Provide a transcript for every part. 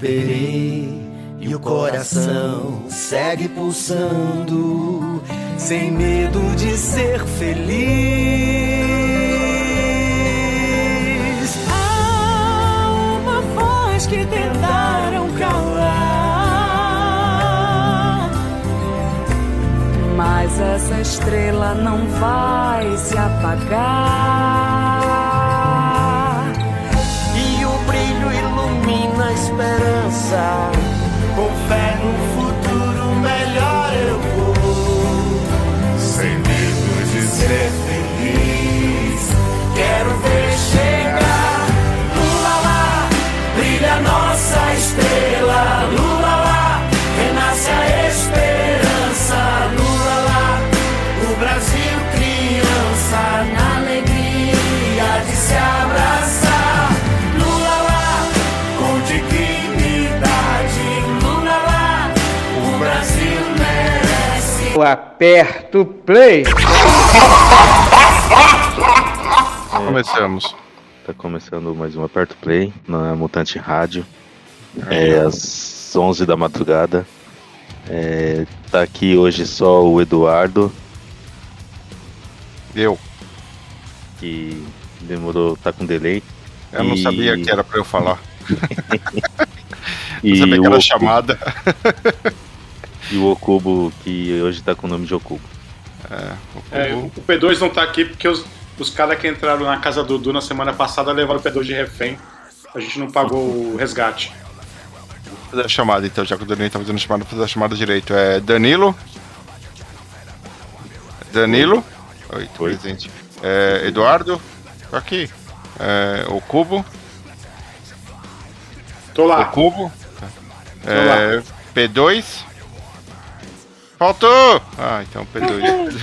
Esperei e o coração segue pulsando, sem medo de ser feliz. Há uma voz que tentaram calar, mas essa estrela não vai se apagar. desire. Eu aperto play. Começamos. Tá começando mais um Aperto Play na Mutante Rádio. É às 11 da madrugada. É, tá aqui hoje só o Eduardo, Eu. que demorou, tá com delay. Eu não E- sabia que era pra eu falar. Eu E sabia que o, era Oku- chamada. e o Okubo, que hoje tá com o nome de Okubo. É, o P2 não tá aqui porque os, os caras que entraram na casa do Dudu na semana passada levaram o P2 de refém. A gente não pagou o resgate. Vou fazer a chamada então, já que o Danilo tá fazendo a chamada, vou fazer a chamada direito. É Danilo? Danilo? Oi, tô Oi. presente. É, Eduardo? Tô aqui. É, o Cubo? Tô O lá. Cubo? É, P2? Faltou! Ah, então P2.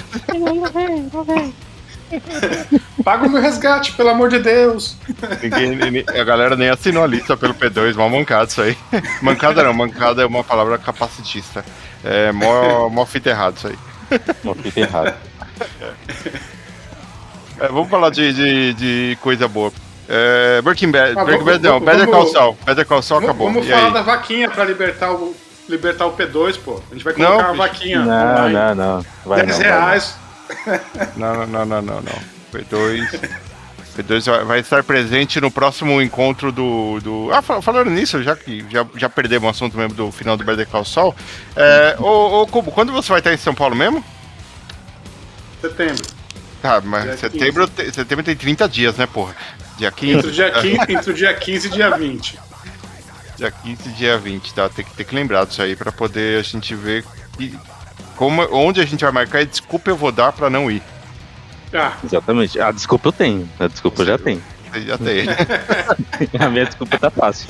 Paga o meu resgate, pelo amor de Deus. Ninguém, a galera nem assinou a lista pelo P2, mó mancada isso aí. Mancada não, mancada é uma palavra capacitista. É mó, mó fita errado isso aí. Uma fita errada. É, vamos falar de, de, de coisa boa. É, Breaking Bad, Ah, Breaking vamos- Bad não, vamos- Better Call vamos- Saul. Better Call Saul acabou. vamos falar aí? da vaquinha pra libertar o, libertar o P2, pô. A gente vai Não, colocar uma bicho. vaquinha. Não, online. não, não. Vai 10 não, vai não. reais. Não, não, não, não, não, não. P2. P2 vai, estar presente no próximo encontro do. do... Ah, fal- falando nisso, já que já, já perdemos o assunto mesmo do final do Better Call Saul. É, ô, ô, Cubo, quando você vai estar em São Paulo mesmo? Setembro. Tá, mas Dia setembro, te- setembro tem 30 dias, né, porra? Dia 15. Entre o dia 15, entre o dia 15 e dia 20. Dia 15 e dia 20, tá? Tem que ter que lembrar disso aí pra poder a gente ver que- como, onde a gente vai marcar e desculpa eu vou dar pra não ir. Ah, Exatamente. A desculpa eu tenho. A desculpa eu já tenho. Você Já tem. A minha desculpa tá fácil.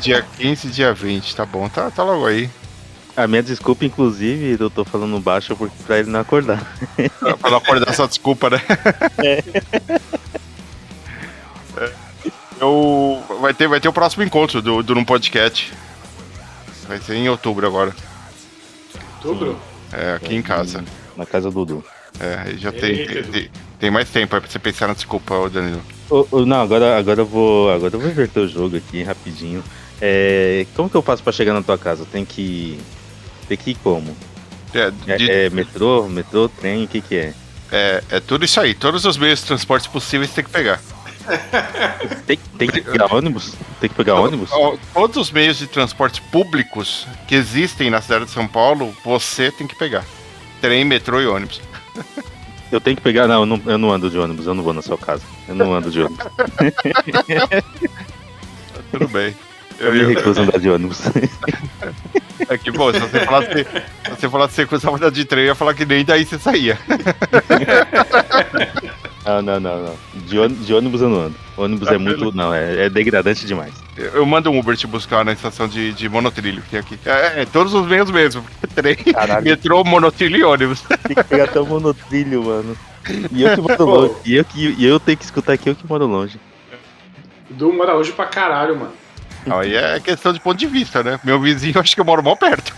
dia 15 e dia 20, tá bom, tá, tá logo aí. A minha desculpa, inclusive, eu tô falando baixo porque pra ele não acordar. Pra não acordar essa desculpa, né? É. Eu, vai, ter, vai ter o próximo encontro do, do Num Podcast. Vai ser em outubro agora. outubro? É, aqui em casa. Na casa do Dudu. É, aí já Eita, tem, tem, tem, tem mais tempo aí pra você pensar na desculpa, Danilo. Ô, ô, não, agora, agora eu vou. Agora eu vou inverter o jogo aqui rapidinho. É, como que eu faço pra chegar na tua casa? Tem que. Tem que ir como? É, É, de- é metrô, metrô, trem, o que que é? é, é tudo isso aí. Todos os meios de transporte possíveis tem que pegar. Tem, tem que pegar ônibus? Tem que pegar ônibus? Ó, Todos os meios de transporte públicos que existem na cidade de São Paulo, você tem que pegar. Trem, metrô e ônibus. Eu tenho que pegar. Não eu, não, eu não ando de ônibus, eu não vou na sua casa. Eu não ando de ônibus. Tudo bem. Eu me recuso a andar de ônibus. É que bom, se você falasse, se você falasse que você cruzava andar de trem, eu ia falar que nem daí você saía. Não, não, não, não. De, ônibus, de ônibus eu não ando. Ônibus é muito. Não, é, é degradante demais. Eu mando um Uber te buscar na estação de, de monotrilho que tem aqui. É, é, todos os meios mesmo. Trem, Caralho. metrô, monotrilho e ônibus. Tem que pegar até o monotrilho, mano. E eu que moro longe. E eu, que, e eu tenho que escutar aqui, eu que moro longe. Du mora hoje pra caralho, mano. Aí é questão de ponto de vista, né? Meu vizinho, acho que eu moro mal perto.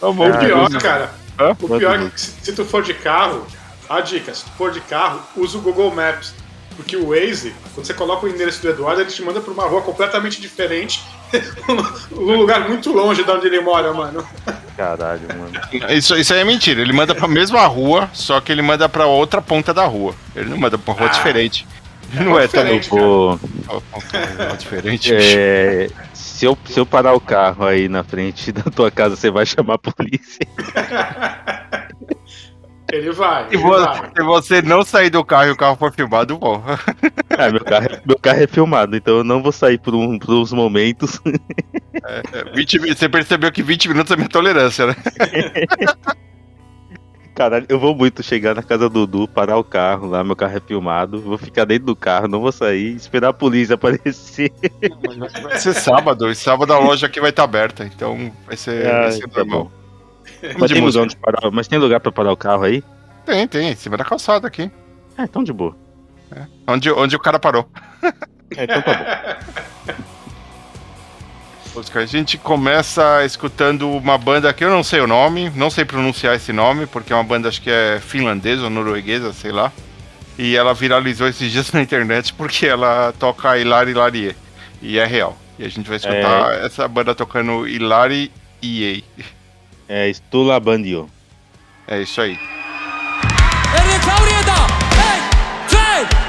Tá bom, O pior, cara. Hã? O pior é que se, se tu for de carro, a dica, se tu for de carro, usa o Google Maps. Porque o Waze, quando você coloca o endereço do Eduardo, ele te manda pra uma rua completamente diferente, num lugar muito longe de onde ele mora, mano. Caralho, mano. Isso, isso aí é mentira. Ele manda pra mesma rua, só que ele manda pra outra ponta da rua. Ele não manda pra uma rua Ah. diferente. Não é tão diferente. Pô, é diferente. bicho. é, se, eu, se eu parar o carro aí na frente da tua casa, você vai chamar a polícia. Ele vai, Se ele vo- vai. se você não sair do carro e o carro for filmado, bom. Ah, meu carro, é- meu carro é filmado, então eu não vou sair por, um, por uns momentos. 20 mi- você percebeu que 20 minutos é minha tolerância, né? Caralho, eu vou muito chegar na casa do Dudu, parar o carro lá, meu carro é filmado, vou ficar dentro do carro, não vou sair, esperar a polícia aparecer. Vai ser sábado, e sábado a loja aqui vai estar aberta, então vai ser, vai Ah, ser tá normal. Mas tem, lugar parar, mas tem lugar pra parar o carro aí? Tem, tem, em cima da calçada aqui. Ah, então de boa. Onde, onde o cara parou. É, então tá bom. Música. A gente começa escutando uma banda que eu não sei o nome, não sei pronunciar esse nome, porque é uma banda acho que é finlandesa ou norueguesa, sei lá. E ela viralizou esses dias na internet porque ela toca Hilari Hilarie. E é real. E a gente vai escutar essa banda tocando Hilari EA. É Stula Bandio. É isso aí. Er klári í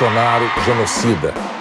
Bolsonaro genocida.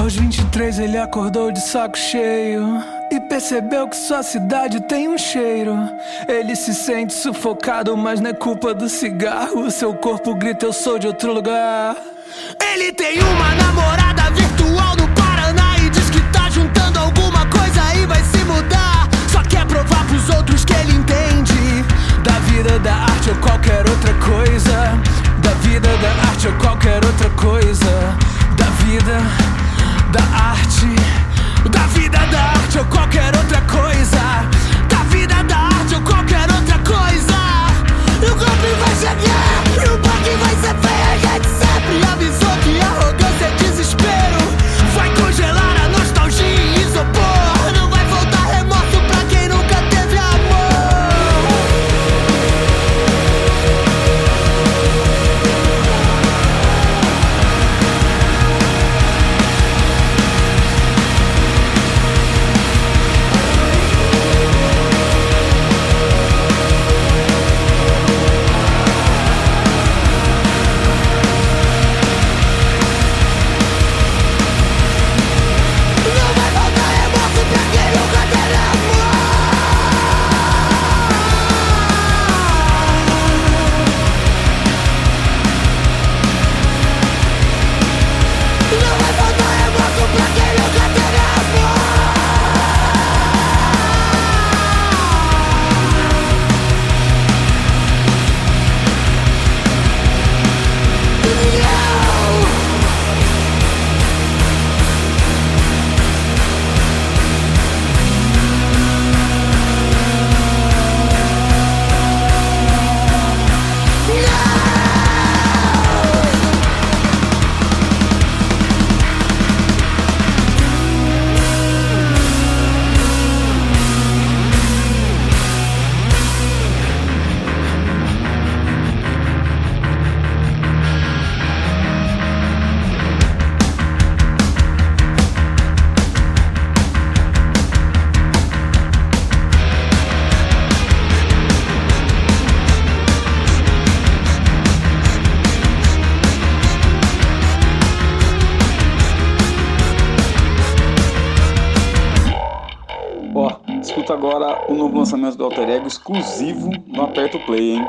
Aos 23 ele acordou de saco cheio e percebeu que sua cidade tem um cheiro. Ele se sente sufocado, mas não é culpa do cigarro. Seu corpo grita: Eu sou de outro lugar. Ele tem uma namorada virtual no Paraná e diz que tá juntando alguma coisa e vai se mudar. Só quer provar pros outros que ele entende da vida, da arte ou qualquer outra coisa. Da vida, da arte ou qualquer outra coisa. Da vida, da arte. Da vida, da arte ou qualquer outra coisa. Da vida, da arte ou qualquer outra coisa. E o golpe vai chegar, e o bug vai ser feio. A gente sempre avisou que arrogância é desespero. Vai congelar a nostalgia e isopor. Exclusivo no Aperto Play, hein?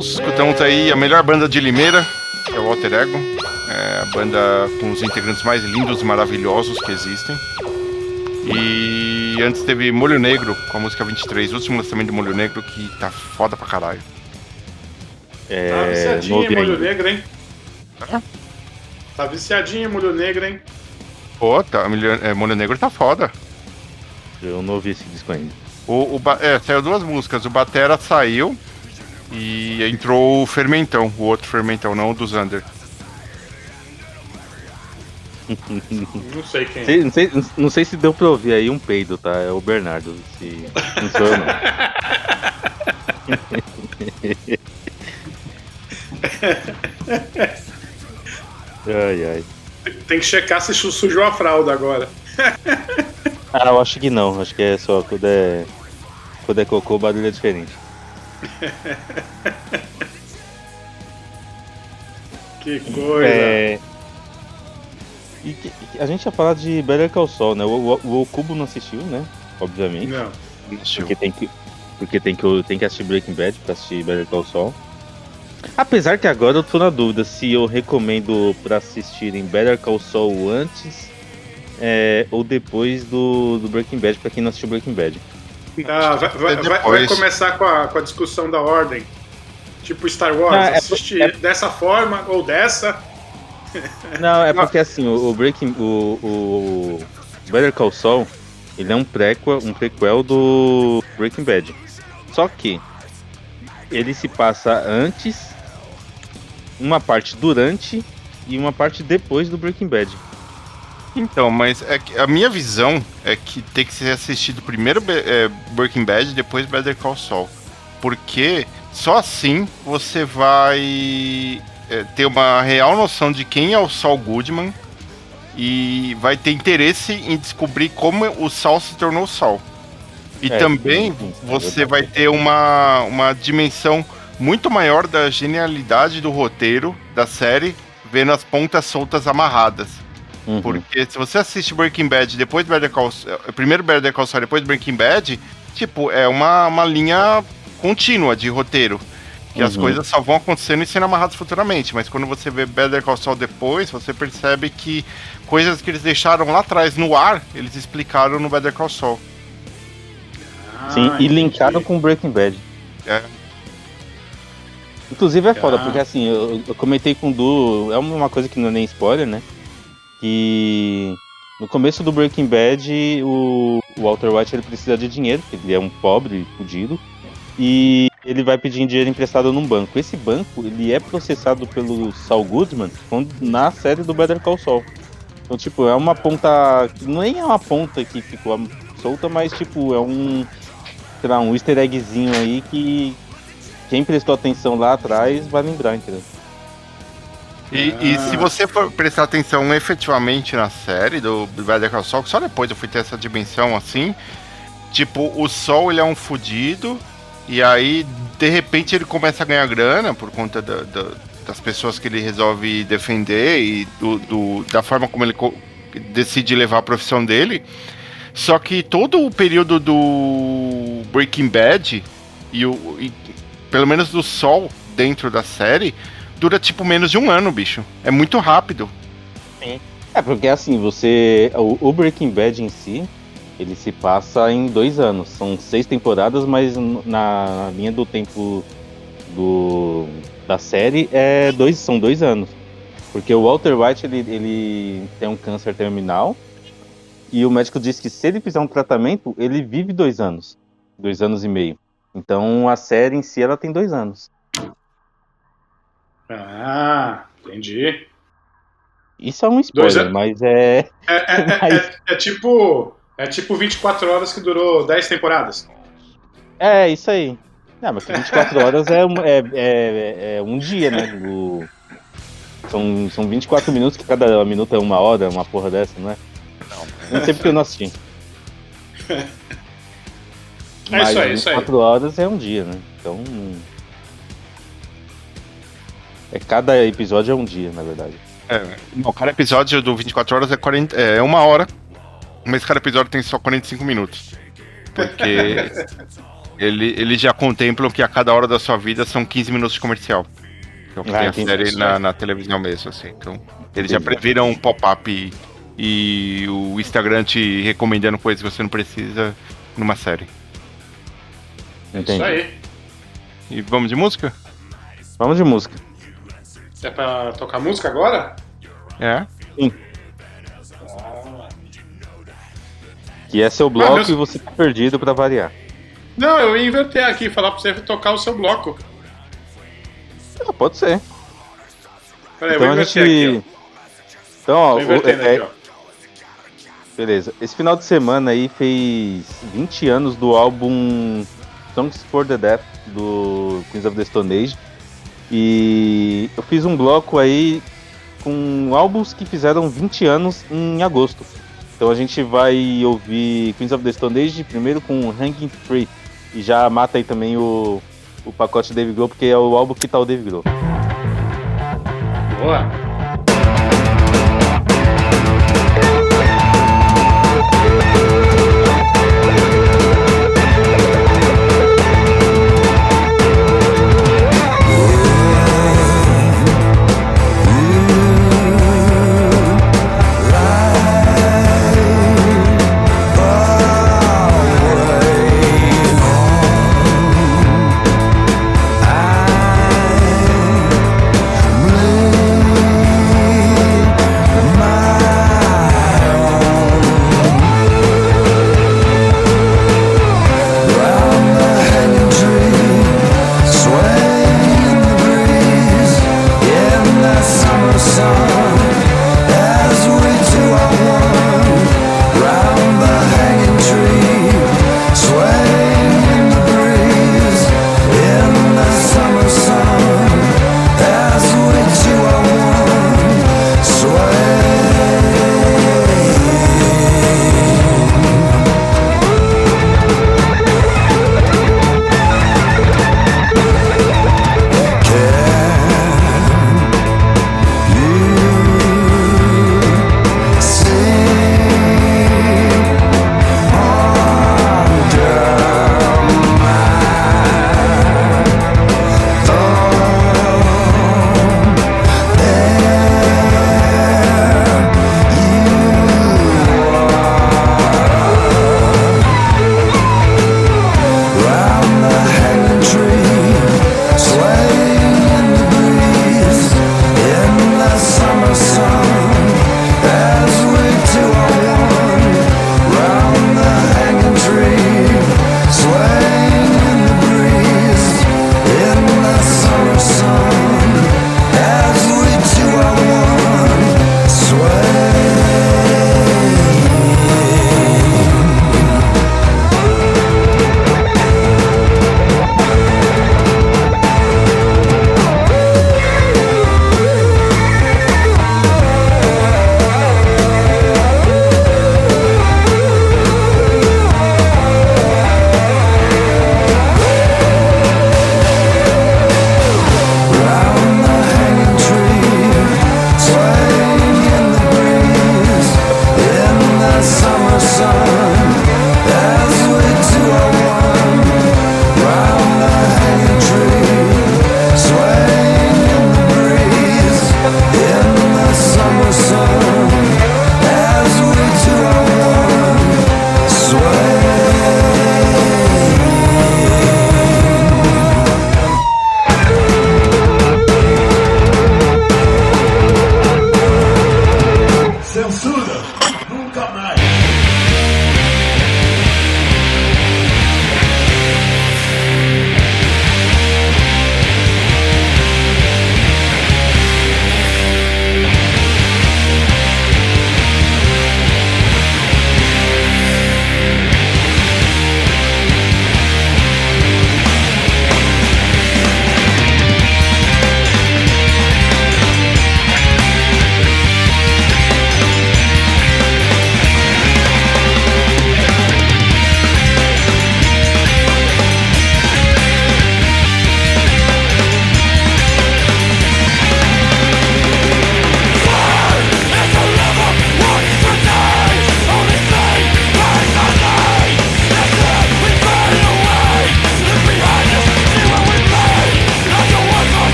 Escutamos aí a melhor banda de Limeira, que é o Alter Ego. É a banda com os integrantes mais lindos e maravilhosos que existem. E antes teve Molho Negro com a música 23, o último lançamento de Molho Negro, que tá foda pra caralho. É, Tá viciadinho em molho negro, hein? Hã? Tá viciadinho em molho negro, hein? Pô, tá, é, Molho Negro tá foda. Eu não ouvi esse disco ainda. O, o é, saiu duas músicas. O Batera saiu e entrou o Fermentão, o outro Fermentão, não o do Zander. Não sei quem. Sei- não, sei, não sei se deu pra ouvir aí um peido, tá? É o Bernardo. Se... Não sou eu, não. ai, ai. Tem que checar se su- sujou a fralda agora. Ah, eu acho que não. Acho que é só quando é. Quando é cocô, o barulho é diferente. Que coisa. É. E que- a gente ia falar de Better Call Saul, né? O, o, o Okubo não assistiu, né? Obviamente. Não. Porque tem que, porque tem que, tem que assistir Breaking Bad pra assistir Better Call Saul. Apesar que agora eu tô na dúvida se eu recomendo pra assistirem Better Call Saul antes é, ou depois do, do Breaking Bad, pra quem não assistiu Breaking Bad. Ah, vai, vai- vai- começar com a, com a discussão da ordem. Tipo Star Wars, Ah, é- assistir é- dessa forma ou dessa. Não, é porque assim, o, o Breaking. O, o Better Call Saul, ele é um prequel, um prequel do Breaking Bad. Só que ele se passa antes, uma parte durante e uma parte depois do Breaking Bad. Então, mas é a minha visão é que tem que ser assistido primeiro é, Breaking Bad, depois Better Call Saul. Porque só assim você vai é, ter uma real noção de quem é o Saul Goodman e vai ter interesse em descobrir como o Saul se tornou Saul. E É, também sim, sim, você vai ter uma, uma dimensão muito maior da genialidade do roteiro da série, vendo as pontas soltas amarradas. Uhum. Porque se você assiste Breaking Bad depois do Better Call Saul, primeiro Better Call Saul depois Breaking Bad, tipo, é uma, uma linha contínua de roteiro. Que as Uhum. coisas só vão acontecendo e sendo amarradas futuramente. Mas quando você vê Better Call Saul depois, você percebe que coisas que eles deixaram lá atrás no ar, eles explicaram no Better Call Saul. Sim, Ah, e entendi. linkado com Breaking Bad. É. Inclusive é foda, Ah. porque assim, eu, eu comentei com o Du, é uma coisa que não é nem spoiler, né? Que no começo do Breaking Bad, o, Walter White ele precisa de dinheiro, porque ele é um pobre, fudido, e ele vai pedir dinheiro emprestado num banco. Esse banco, ele é processado pelo Saul Goodman na série do Better Call Saul. Então, tipo, é uma ponta, nem é uma ponta que ficou solta, mas, tipo, é um, sei lá, um easter eggzinho aí que quem prestou atenção lá atrás vai lembrar, entendeu? E, e se você for prestar atenção efetivamente na série do Better Call Saul, só depois eu fui ter essa dimensão assim, tipo, o Sol ele é um fudido, e aí de repente ele começa a ganhar grana por conta da- da- das pessoas que ele resolve defender e do, do- da forma como ele co- decide levar a profissão dele. Só que todo o período do Breaking Bad e o e, pelo menos do Sol dentro da série dura tipo menos de um ano, bicho. É muito rápido. É, porque assim, você. O, o Breaking Bad em si, ele se passa em dois anos. São seis temporadas, mas na linha do tempo do, da série é dois, são dois anos. Porque o Walter White ele, ele tem um câncer terminal e o médico disse que se ele fizer um tratamento, ele vive dois anos. Dois anos e meio. Então a série em si ela tem dois anos. Ah, entendi. Isso é um Dois spoiler, anos. mas é. É, é- é- Mas- é- é tipo. É tipo 24 horas que durou 10 temporadas. É, isso aí. Não, mas que 24 horas é, um- é, é, é um dia, né? O- são, são 24 minutos, que cada minuto é uma hora, uma porra dessa, não é? Não sei porque eu não assisti. É isso aí, isso aí. 24 horas é um dia, né? Então. É, cada episódio é um dia, na verdade. É, não, cada episódio do 24 horas é, 40, é uma hora, mas cada episódio tem só 45 minutos. Porque ele, eles já contemplam que a cada hora da sua vida são 15 minutos de comercial. Então Ah, tem a série na, na televisão mesmo, assim. Então, eles já previram um pop-up e, e o Instagram te recomendando coisas que você não precisa numa série. Entendi. Isso aí. E vamos de música? Vamos de música. É pra tocar música agora? É. Que é seu bloco Ah, meus- e você tá perdido pra variar. Não, eu ia inverter aqui, falar pra você tocar o seu bloco. Ah, pode ser. Peraí, eu então vou a gente. aqui, Então, ó. ó, Tô o- é- aqui, ó. beleza. Esse final de semana aí fez 20 anos do álbum Songs for the Deaf do Queens of the Stone Age. E eu fiz um bloco aí com álbuns que fizeram 20 anos em agosto. Então a gente vai ouvir Queens of the Stone Age primeiro com Hanging Free. E já mata aí também o, o pacote Dave Grohl, porque é o álbum que tá o Dave Grohl. Boa.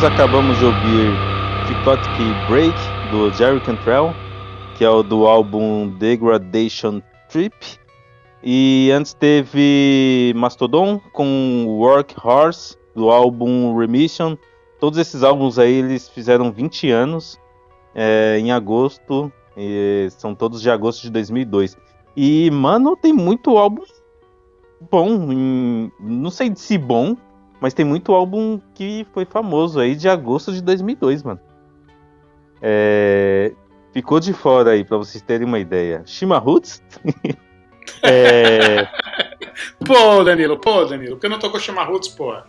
Voltamos, acabamos de ouvir Psychotic Break do Jerry Cantrell, que é o do álbum Degradation Trip. E antes teve Mastodon com Workhorse do álbum Remission. Todos esses álbuns aí eles fizeram 20 anos é, em agosto, são todos de agosto de 2002. E mano, tem muito álbum bom, em- não sei se bom, mas tem muito álbum que foi famoso aí de agosto de 2002, mano. É, ficou de fora aí, pra vocês terem uma ideia. Shima Roots. é, Pô, Danilo, pô, Danilo, por que não tocou Chama Roots, porra?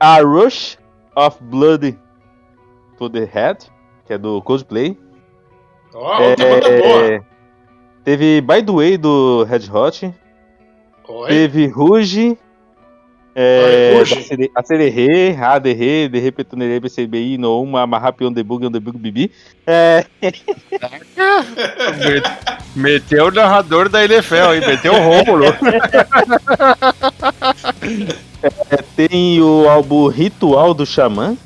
a Rush of Blood to the Head, que é do Coldplay. Ó, outra banda boa. Teve By the Way do Red Hot. Oi? Teve Ruge. É, a Sererê, a Derê, de Repetunerê, BCBI, no uma, Marrap, on the Bug, on the Bug, Bibi. É, Meteu o narrador da NFL, hein? Meteu o Rômulo. tem o álbum Ritual do Xamã.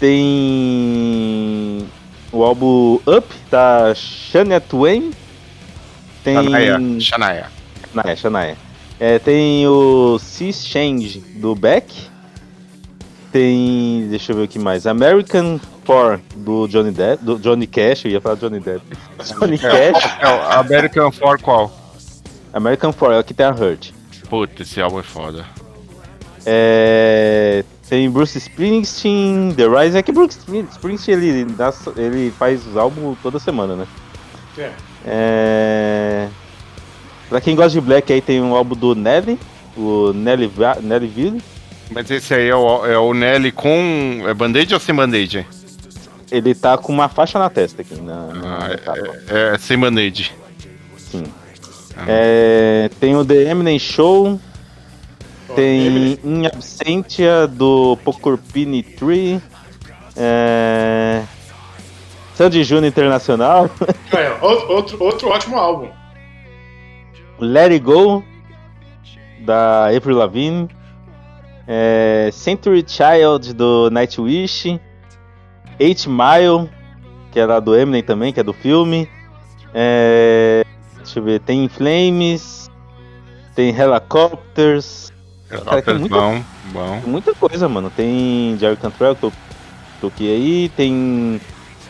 Tem o álbum Up da Shania Twain. Tem. Shania. Shania. Shania, Shania. É, tem o Sea Change do Beck. Tem. Deixa eu ver o que mais. American 4 do Johnny Depp. Do Johnny Cash, eu ia falar Johnny Depp. Johnny Cash. É o American For qual? American 4 é o que tem a Hurt. Puta, esse álbum é foda. É, tem Bruce Springsteen, The Rise. É que Bruce Springsteen ele, dá- ele faz os álbuns toda semana, né? É. É... Pra quem gosta de Black, aí tem um álbum do Nelly, o Nelly, Va- Nellyville. Mas esse aí é o, é o Nelly com. É band-aid ou sem band-aid? Ele tá com uma faixa na testa aqui. Na, na Ah, capa. é, é sem band-aid. Sim. É, tem o The Eminem Show. Tem In Absentia do Pocorpini Tree. É... Sandy Júnior Internacional. Outro, outro, outro ótimo álbum. Let It Go da April Lavigne. É... Century Child do Nightwish. Eight Mile, que é lá do Eminem também, que é do filme. É... Deixa eu ver, tem Flames. Tem Helicopters. Cara, tem muita, bom, bom. tem muita coisa, mano. Tem Jerry Cantrell, que eu toquei aí. Tem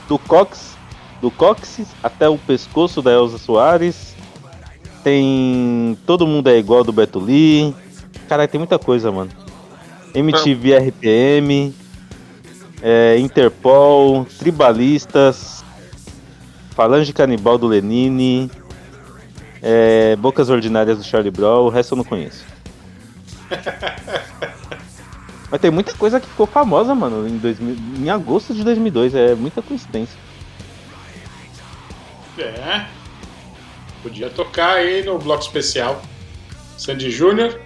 do Cox, do Coxes até o pescoço da Elza Soares. Tem Todo Mundo é Igual do Beto Lee. Cara, tem muita coisa, mano. MTV RPM. é, Interpol. Tribalistas. Falange Canibal do Lenine. é, Bocas Ordinárias do Charlie Brown. O resto eu não conheço. Mas tem muita coisa que ficou famosa, mano, em, 2000, em agosto de 2002. É muita coincidência. É. Podia tocar aí no bloco especial. Sandy Júnior,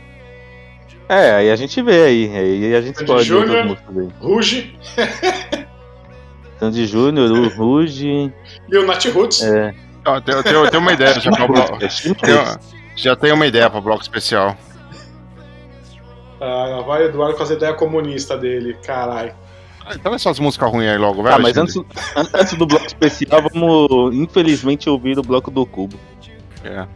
É, aí a gente vê aí. Aí a gente Sandy outras Júnior. Ruge Sandy Júnior, o Ruge. e o Nat Roots. É. Eu tenho, eu tenho uma ideia já bloco. tenho- Já tenho uma ideia pra bloco especial. Ah, vai o Eduardo com as ideias comunistas dele, caralho. Ah, Então essas músicas ruins aí logo, vai. Ah, mas antes, antes do bloco especial, vamos infelizmente ouvir o bloco do Cubo. É.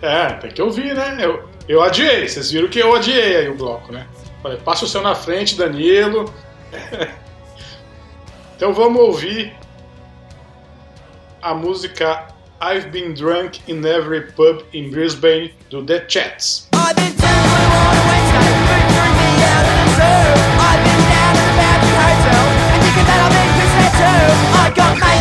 É, tem que ouvir, né? Eu, eu adiei, vocês viram que eu adiei aí o bloco, né? Falei, passa o seu na frente, Danilo. então vamos ouvir a música I've Been Drunk in Every Pub in Brisbane do The Chats. I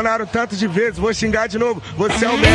Bolsonaro tanto de vezes, vou xingar de novo. Você é o mesmo.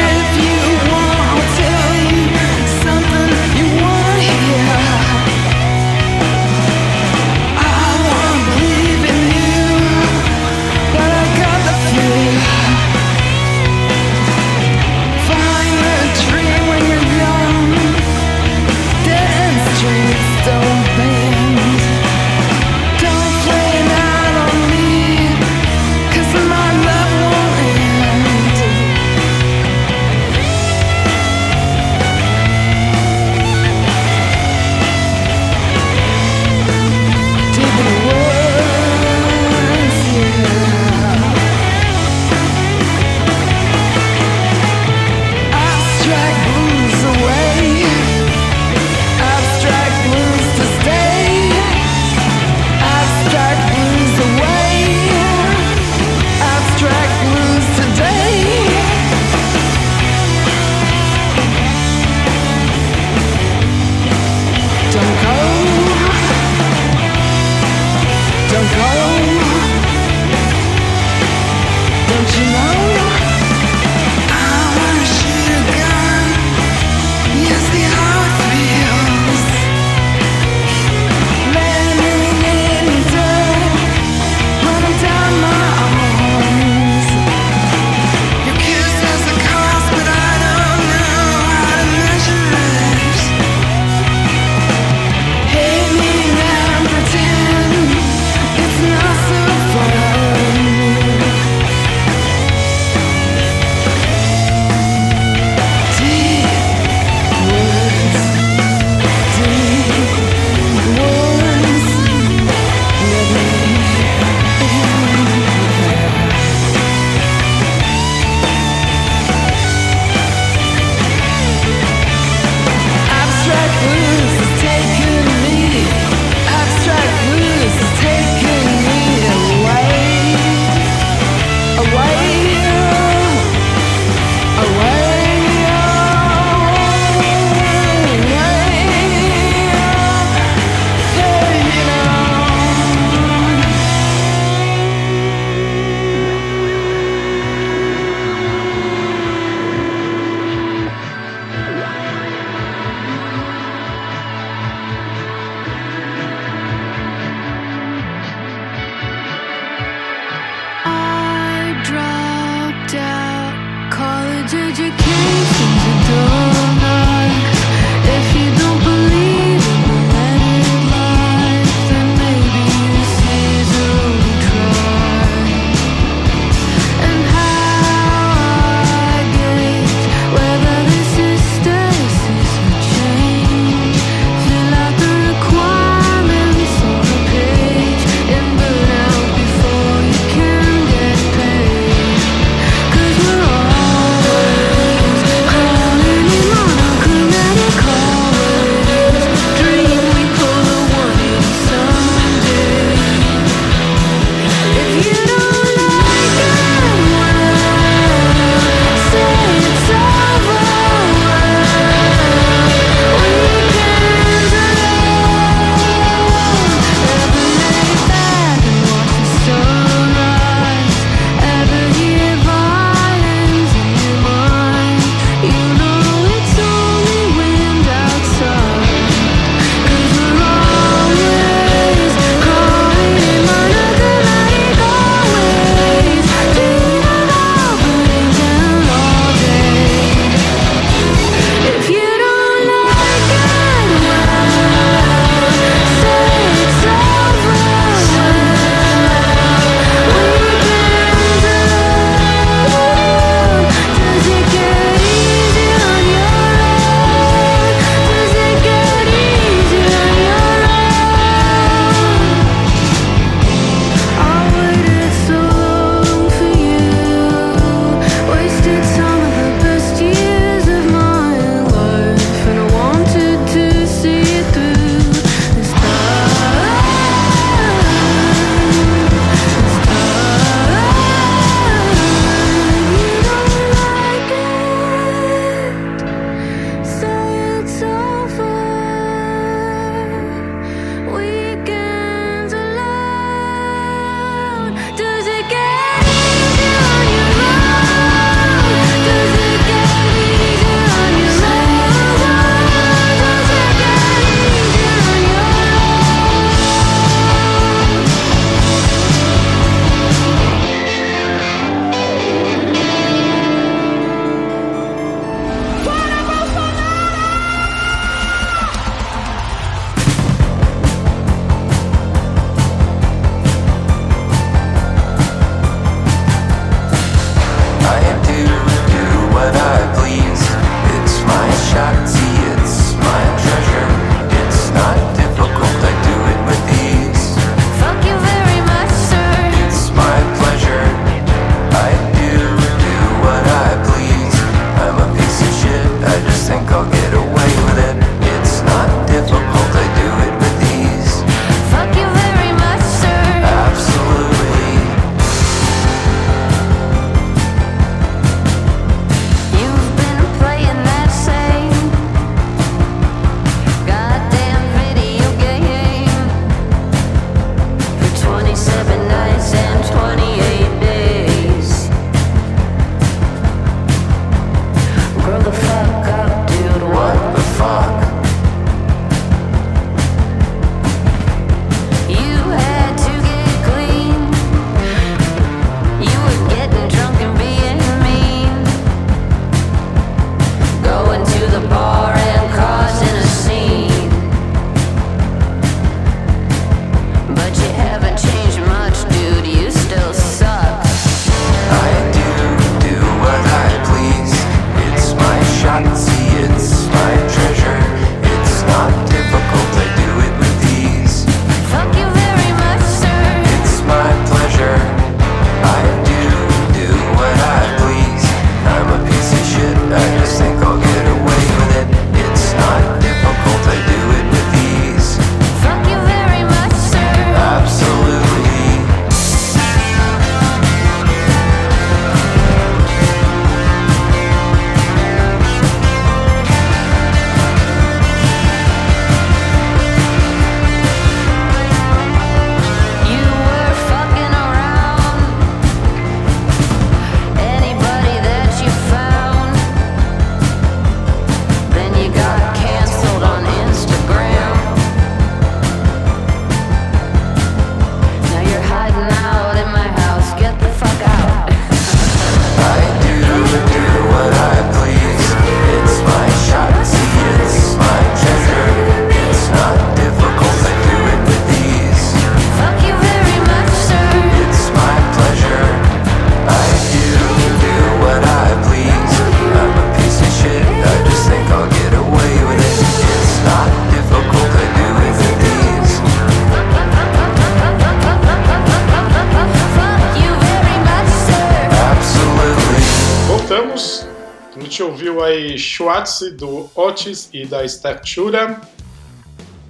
Schwartz do Otis e da Steph Chura.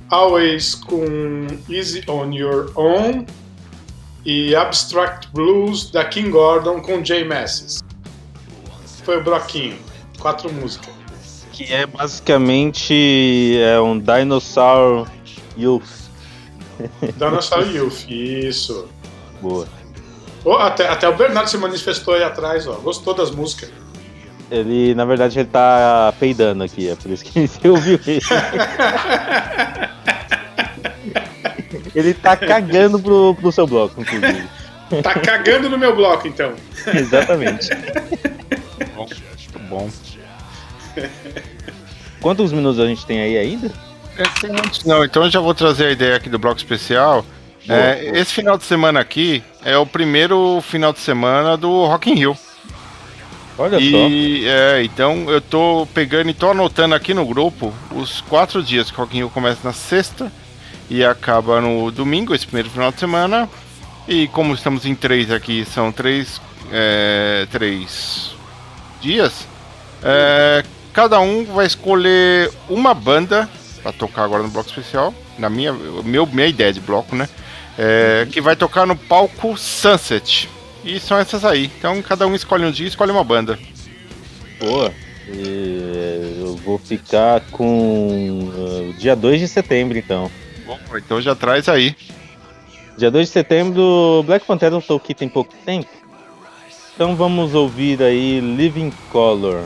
Always com Easy on Your Own. E Abstract Blues da King Gordon com Jay Massis. Foi o bloquinho. Quatro músicas. Que é basicamente é um Dinosaur Youth. Dinosaur Youth, isso. Boa. Oh, até, até o Bernardo se manifestou aí atrás, ó. Gostou das músicas. Ele, na verdade, ele tá peidando aqui, é por isso que você ouviu ele. ele tá cagando pro, pro seu bloco, inclusive. Tá cagando no meu bloco, então. Exatamente. Bom. Quantos minutos a gente tem aí ainda? Não, então eu já vou trazer a ideia aqui do bloco especial. Boa, É, boa. Esse final de semana aqui é o primeiro final de semana do Rock in Rio. Olha e, É, então eu tô pegando e tô anotando aqui no grupo os quatro dias que o Rock in Rio começa na sexta e acaba no domingo, esse primeiro final de semana. E como estamos em três aqui, são três, é, três dias. é, cada um vai escolher uma banda para tocar agora no bloco especial. Na minha, meu, minha ideia de bloco, né? É, que vai tocar no palco Sunset. E são essas aí. Então cada um escolhe um dia e escolhe uma banda. Boa. E eu vou ficar com uh, o dia 2 de setembro, então. Bom, então já traz aí. Dia 2 de setembro, Black Panther tô aqui tem pouco tempo. Então vamos ouvir aí Living Color.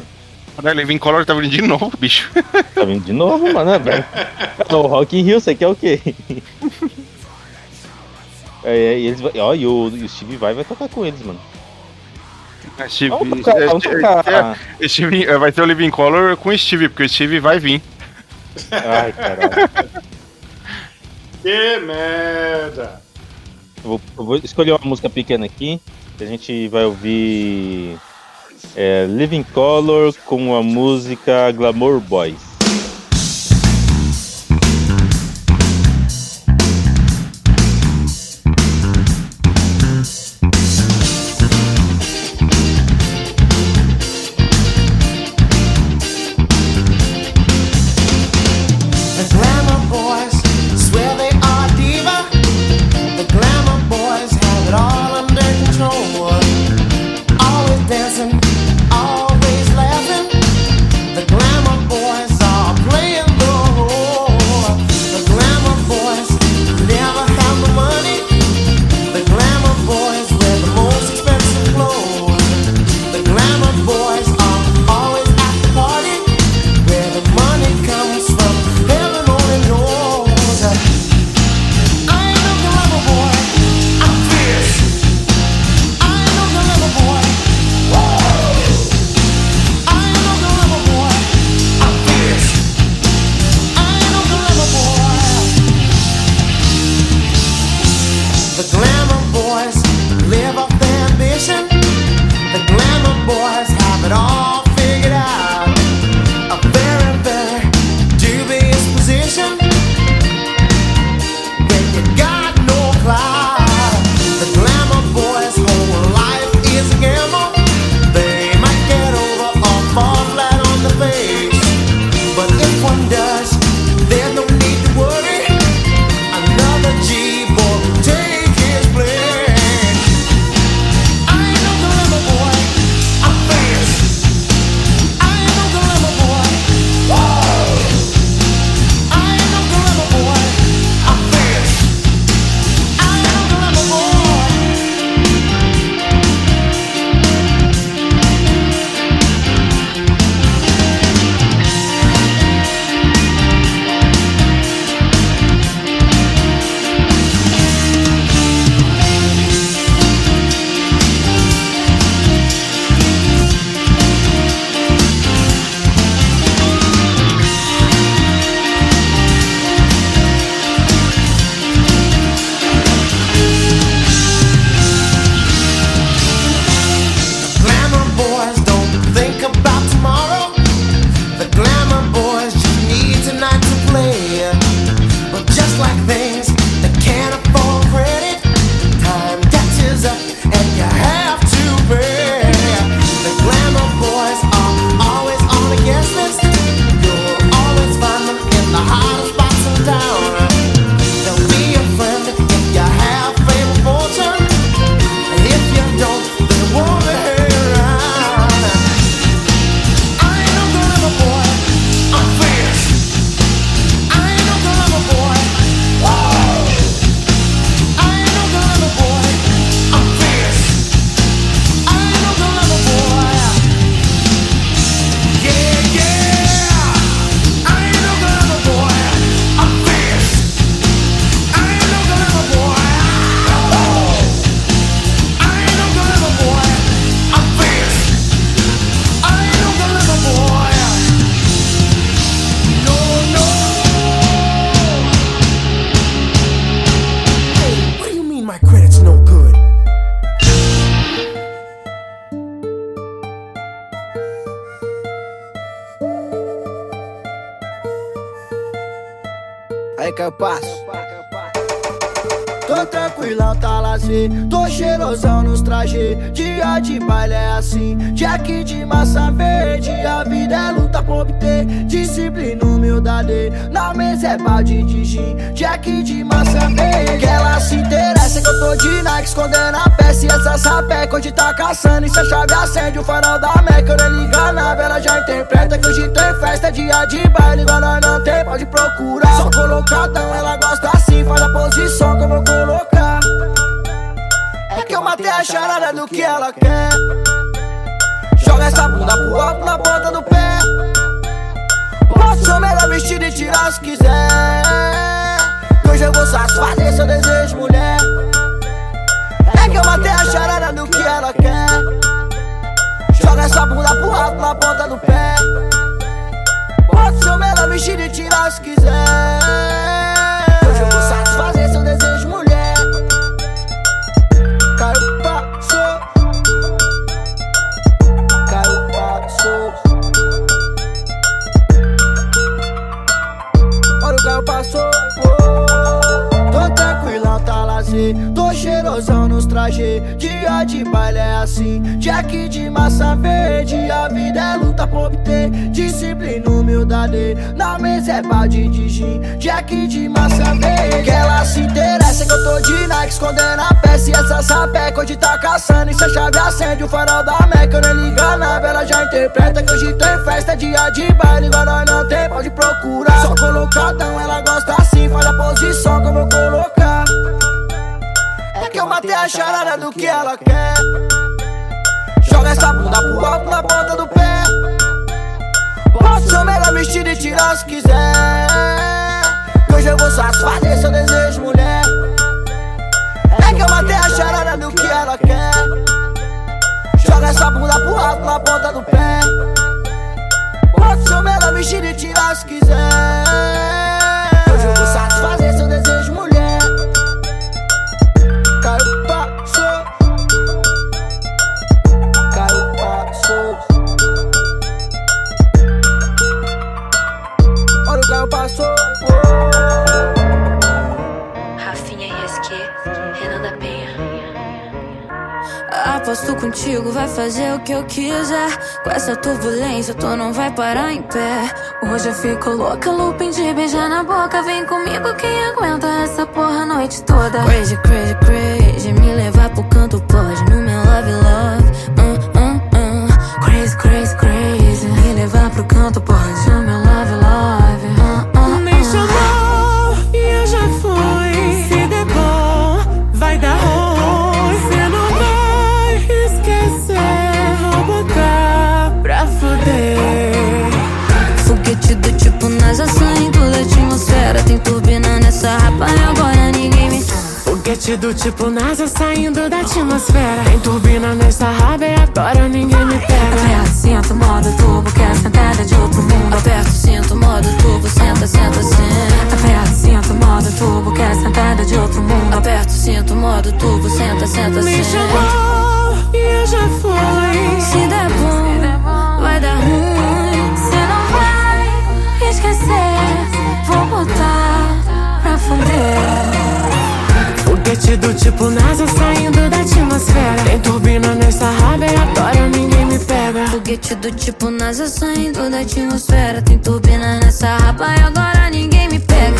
Caralho, Living Color tá vindo de novo, bicho. Tá vindo de novo, mano? É o Rock in Rio, você quer o quê? É, é, e eles, vai- ó, e o, e o Steve vai vai tocar com eles, mano. Steve, Vamos tocar, vamos tocar. é, Steve- é, vai ter o Living Color com o Steve, porque o Steve vai vir. Ai, caralho. Que merda! Eu vou, eu vou escolher uma música pequena aqui. que A gente vai ouvir é, Living Color com a música Glamour Boys. The glamour boys live off their ambition. The glamour boys have it all. Na é balde de gin. Jack de massa verde. Que ela se interessa que eu tô de Nike. Escondendo a peça e essa sapeca. Hoje tá caçando. E se a chave acende o farol da Meca. Eu nem liga nave. Ela já interpreta que hoje tem festa. Dia de baile. Igual nós não tem, pode procurar. Só colocadão, ela gosta assim. Faz a posição que eu vou colocar. É que eu matei a charada do que ela quer. Joga essa bunda pro alto na ponta do pé. O melhor vestido e tirar se quiser. Hoje eu vou satisfazer seu desejo, mulher. É que eu matei a charada do que ela quer. Joga essa bunda pro alto na ponta do pé. Posso ser o melhor vestido e tirar se quiser. Trajes. Dia de baile é assim. Jack de massa verde. A vida é luta por obter. Disciplina, humildade. Na mesa é balde de gin. Jack de massa verde. Que ela se interessa que eu tô de Nike. Escondendo a peça e essa sapeca. Hoje tá caçando. E se a chave acende o farol da Meca. Eu nem liga nave. Ela já interpreta que hoje tem festa. Dia de baile. Igual nós não tem, pode procurar. Só colocadão, ela gosta assim. Faz a posição que eu vou colocar. É que eu matei a charada do que ela quer. Joga essa bunda pro alto na ponta do pé. Posso ser o melhor vestido e tirar se quiser. Que hoje eu vou satisfazer seu desejo, mulher. É que eu matei a charada do que ela quer. Joga essa bunda pro alto na ponta do pé. Posso ser o melhor vestido e tirar se quiser. Que hoje eu vou satisfazer passou. Rafinha ESQ, Renan da Penha. Aposto contigo, vai fazer o que eu quiser. Com essa turbulência, tu não vai parar em pé. Hoje eu fico louca, looping de beijar na boca. Vem comigo, quem aguenta essa porra a noite toda. Crazy, crazy, crazy. Me levar pro canto pode. No meu love, love. Uh, uh, uh. Crazy, crazy, crazy. Me levar pro canto pode. Foguete do tipo NASA saindo da atmosfera. Tem turbina nessa raba e agora ninguém me pega. Aperta, sinto modo turbo, que é sentada de outro mundo. Aperta, sinto modo turbo, senta, senta, senta. Aperta, sinto modo turbo, que é sentada de outro mundo. Aperta, sinto modo turbo, senta, senta, Me senta. chamou e eu já fui. Se der bom, vai dar ruim. Cê não vai esquecer. Vou botar pra fuder. Foguete do tipo NASA saindo da atmosfera. Tem turbina nessa raba e agora ninguém me pega. Foguete do tipo NASA saindo da atmosfera. Tem turbina nessa rapa e agora ninguém me pega.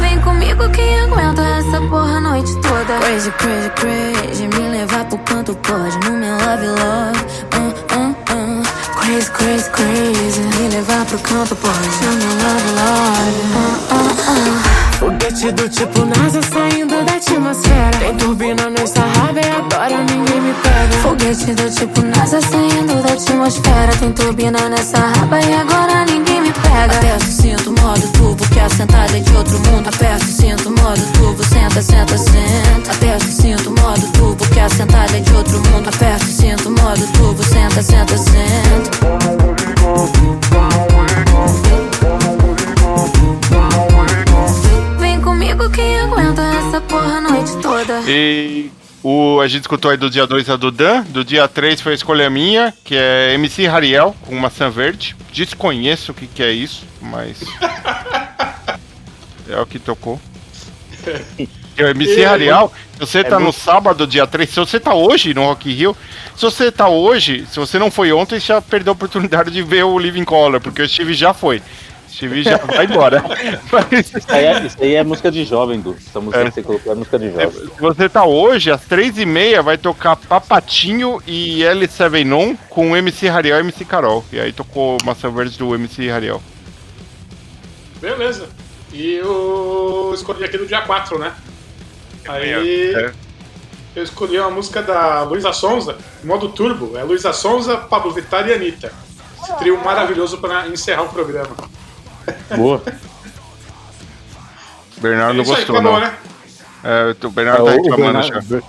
Vem comigo quem aguenta essa porra a noite toda. Crazy, crazy, crazy. Me levar pro canto pode. No meu love, love. Uh, uh. Crazy, crazy, crazy. Me levar pro canto pode. Meu love, love. Uh, uh, uh. Foguete do tipo NASA saindo da atmosfera. Tem turbina nessa raba e agora ninguém me pega. Foguete do tipo NASA saindo da atmosfera. Tem turbina nessa raba e agora ninguém me pega. Aperto, sinto modo turbo, que a sentada é de outro mundo. Aperto, sinto modo turbo, senta, senta, senta. Aperto, sinto modo turbo, que a sentada é de outro mundo. Aperto, sinto modo turbo, senta, senta, senta. Vem comigo quem aguenta essa porra a noite toda. E O, a gente escutou aí do dia 2 a do Dan. Do dia 3 foi a escolha minha, que é MC Rariel com maçã verde. Desconheço o que, que é isso, mas. é o que tocou. É o MC E- Rarial, se você é tá no muito- sábado, dia 3, se você tá hoje no Rock Rio, se você tá hoje, se você não foi ontem, você já perdeu a oportunidade de ver o Living Color, porque o Steve já foi. Steve já vai embora. Mas- Isso aí, é, isso aí é música de jovem, Du. Essa música É. que você colocou é música de jovem. Se você tá hoje, às três e meia, vai tocar Papatinho e L7 On com MC Rariel e MC Carol. E aí tocou Maçã Verde do MC Rariel. Beleza. E eu escolhi aqui do dia 4, né? Aí É. eu escolhi uma música da Luísa Sonza, modo turbo. É Luísa Sonza, Pablo Vittar e Anitta. Esse trio maravilhoso para encerrar o programa. Boa. Bernardo É não aí, gostou, acabou, não. né? É, o Bernardo tá É, o reclamando já. Bernardo,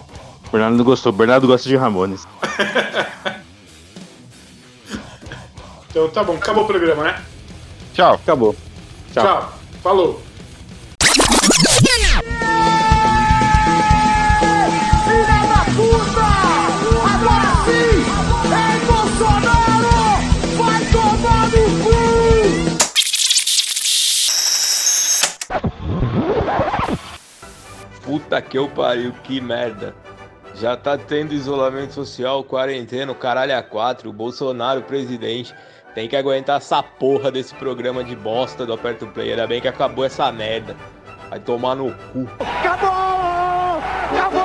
Bernardo não gostou. Bernardo gosta de Ramones. Então tá bom, acabou o programa, né? Tchau. Acabou. Tchau. Tchau. Falou. Puta que eu pariu, que merda. Já tá tendo isolamento social, quarentena, o caralho a quatro, o Bolsonaro presidente. Tem que aguentar essa porra desse programa de bosta do Aperto Play. Ainda bem que acabou essa merda. Vai tomar no cu. Acabou!